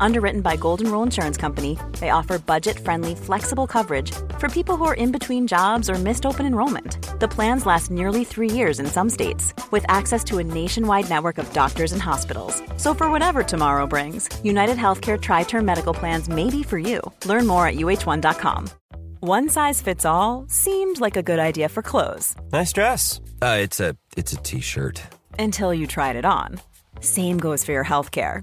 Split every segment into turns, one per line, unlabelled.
Underwritten by Golden Rule Insurance Company, they offer budget friendly, flexible coverage for people who are in between jobs or missed open enrollment. The plans last nearly three years in some states, with access to a nationwide network of doctors and hospitals. So, for whatever tomorrow brings, United Healthcare Tri Term Medical Plans may be for you. Learn more at uh1.com. One size fits all seemed like a good idea for clothes.
Nice dress. Uh, it's a it's a t-shirt.
Until you tried it on. Same goes for your healthcare.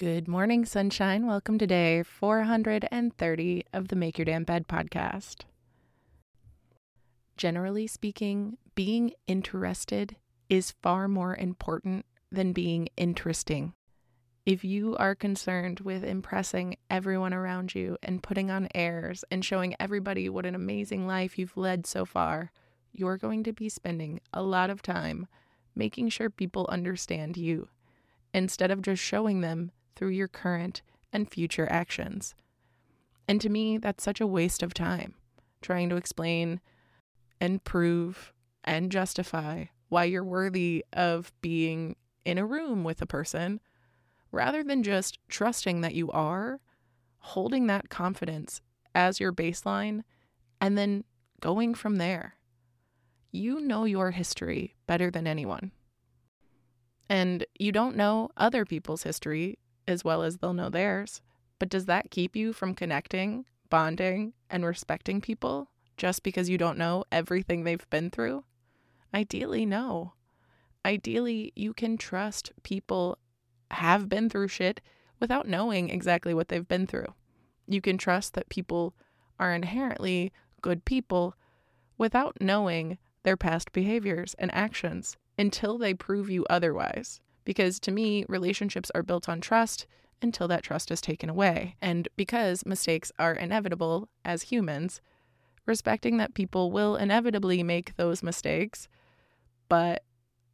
Good morning, sunshine. Welcome to day 430 of the Make Your Damn Bed podcast. Generally speaking, being interested is far more important than being interesting. If you are concerned with impressing everyone around you and putting on airs and showing everybody what an amazing life you've led so far, you're going to be spending a lot of time making sure people understand you instead of just showing them through your current and future actions. And to me, that's such a waste of time trying to explain and prove and justify why you're worthy of being in a room with a person rather than just trusting that you are, holding that confidence as your baseline, and then going from there. You know your history better than anyone. And you don't know other people's history as well as they'll know theirs. But does that keep you from connecting, bonding, and respecting people just because you don't know everything they've been through? Ideally, no. Ideally, you can trust people have been through shit without knowing exactly what they've been through. You can trust that people are inherently good people without knowing their past behaviors and actions until they prove you otherwise. Because to me, relationships are built on trust until that trust is taken away. And because mistakes are inevitable as humans, respecting that people will inevitably make those mistakes, but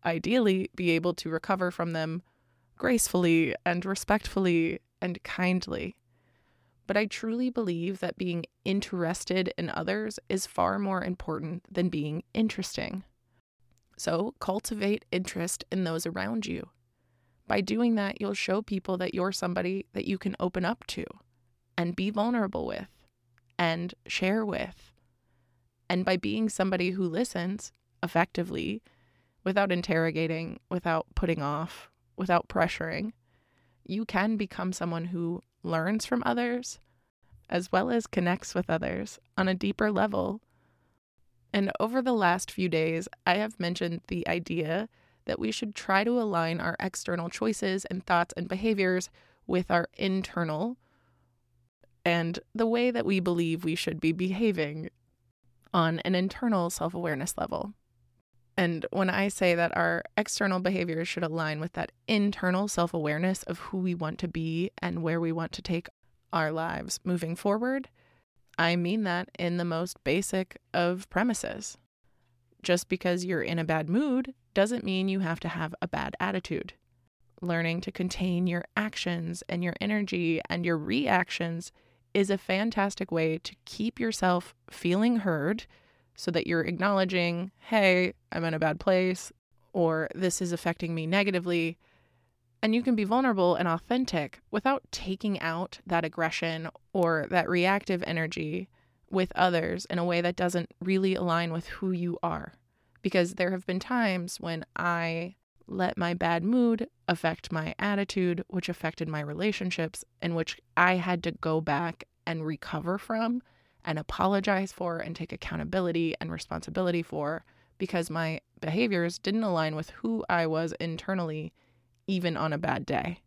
ideally be able to recover from them gracefully and respectfully and kindly. But I truly believe that being interested in others is far more important than being interesting. So cultivate interest in those around you. By doing that, you'll show people that you're somebody that you can open up to and be vulnerable with and share with. And by being somebody who listens effectively without interrogating, without putting off, without pressuring, you can become someone who learns from others as well as connects with others on a deeper level. And over the last few days, I have mentioned the idea that we should try to align our external choices and thoughts and behaviors with our internal and the way that we believe we should be behaving on an internal self awareness level. And when I say that our external behaviors should align with that internal self awareness of who we want to be and where we want to take our lives moving forward, I mean that in the most basic of premises. Just because you're in a bad mood doesn't mean you have to have a bad attitude. Learning to contain your actions and your energy and your reactions is a fantastic way to keep yourself feeling heard so that you're acknowledging, hey, I'm in a bad place, or this is affecting me negatively. And you can be vulnerable and authentic without taking out that aggression or that reactive energy with others in a way that doesn't really align with who you are. Because there have been times when I let my bad mood affect my attitude, which affected my relationships, and which I had to go back and recover from and apologize for and take accountability and responsibility for because my behaviors didn't align with who I was internally, even on a bad day.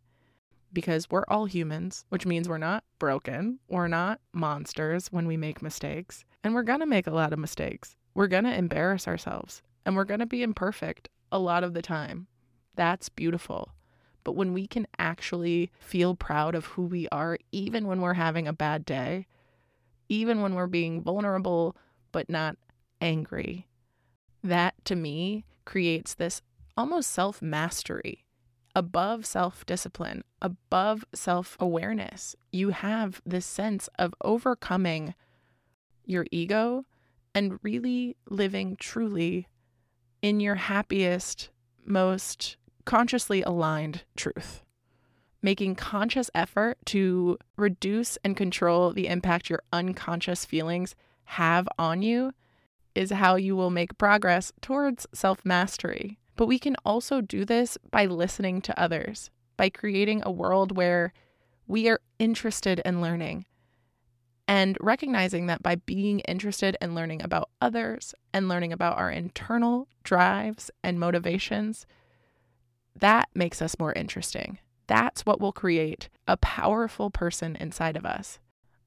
Because we're all humans, which means we're not broken, we're not monsters when we make mistakes, and we're gonna make a lot of mistakes. We're gonna embarrass ourselves, and we're gonna be imperfect a lot of the time. That's beautiful. But when we can actually feel proud of who we are, even when we're having a bad day, even when we're being vulnerable but not angry. That to me creates this almost self mastery, above self discipline, above self awareness. You have this sense of overcoming your ego and really living truly in your happiest, most consciously aligned truth making conscious effort to reduce and control the impact your unconscious feelings have on you is how you will make progress towards self mastery. But we can also do this by listening to others, by creating a world where we are interested in learning and recognizing that by being interested in learning about others and learning about our internal drives and motivations, that makes us more interesting. That's what will create a powerful person inside of us.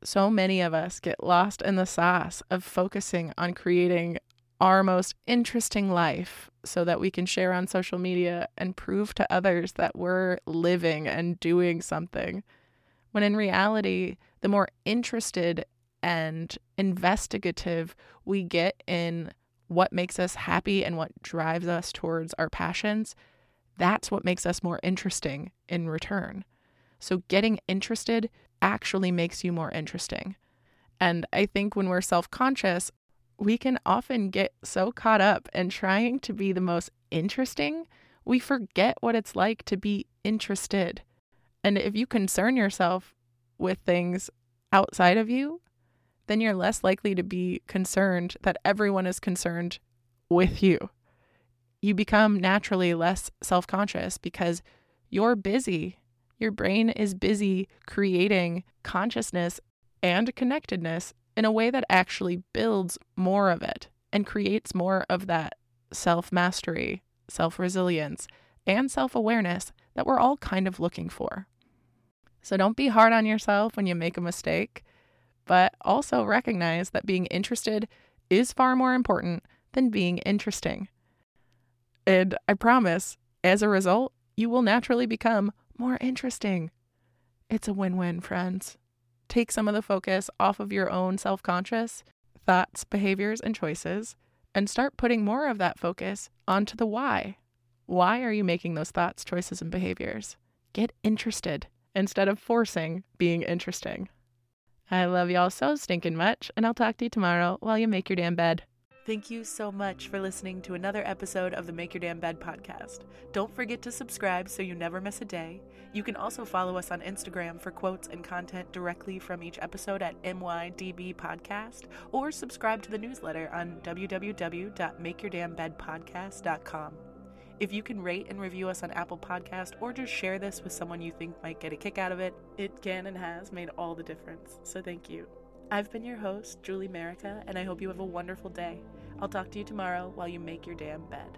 So many of us get lost in the sauce of focusing on creating our most interesting life so that we can share on social media and prove to others that we're living and doing something. When in reality, the more interested and investigative we get in what makes us happy and what drives us towards our passions, that's what makes us more interesting in return. So, getting interested actually makes you more interesting. And I think when we're self conscious, we can often get so caught up in trying to be the most interesting, we forget what it's like to be interested. And if you concern yourself with things outside of you, then you're less likely to be concerned that everyone is concerned with you you become naturally less self conscious because you're busy. Your brain is busy creating consciousness and connectedness in a way that actually builds more of it and creates more of that self mastery, self resilience, and self awareness that we're all kind of looking for. So don't be hard on yourself when you make a mistake, but also recognize that being interested is far more important than being interesting. And I promise, as a result, you will naturally become more interesting. It's a win win, friends. Take some of the focus off of your own self conscious thoughts, behaviors, and choices, and start putting more of that focus onto the why. Why are you making those thoughts, choices, and behaviors? Get interested instead of forcing being interesting. I love y'all so stinking much, and I'll talk to you tomorrow while you make your damn bed. Thank you so much for listening to another episode of the Make Your Damn Bed podcast. Don't forget to subscribe so you never miss a day. You can also follow us on Instagram for quotes and content directly from each episode at MYDB Podcast or subscribe to the newsletter on www.makeyourdamnbedpodcast.com. If you can rate and review us on Apple Podcast or just share this with someone you think might get a kick out of it, it can and has made all the difference. So thank you. I've been your host, Julie Merica, and I hope you have a wonderful day. I'll talk to you tomorrow while you make your damn bed.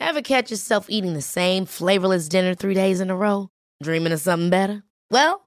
Ever catch yourself eating the same flavorless dinner three days in a row? Dreaming of something better? Well,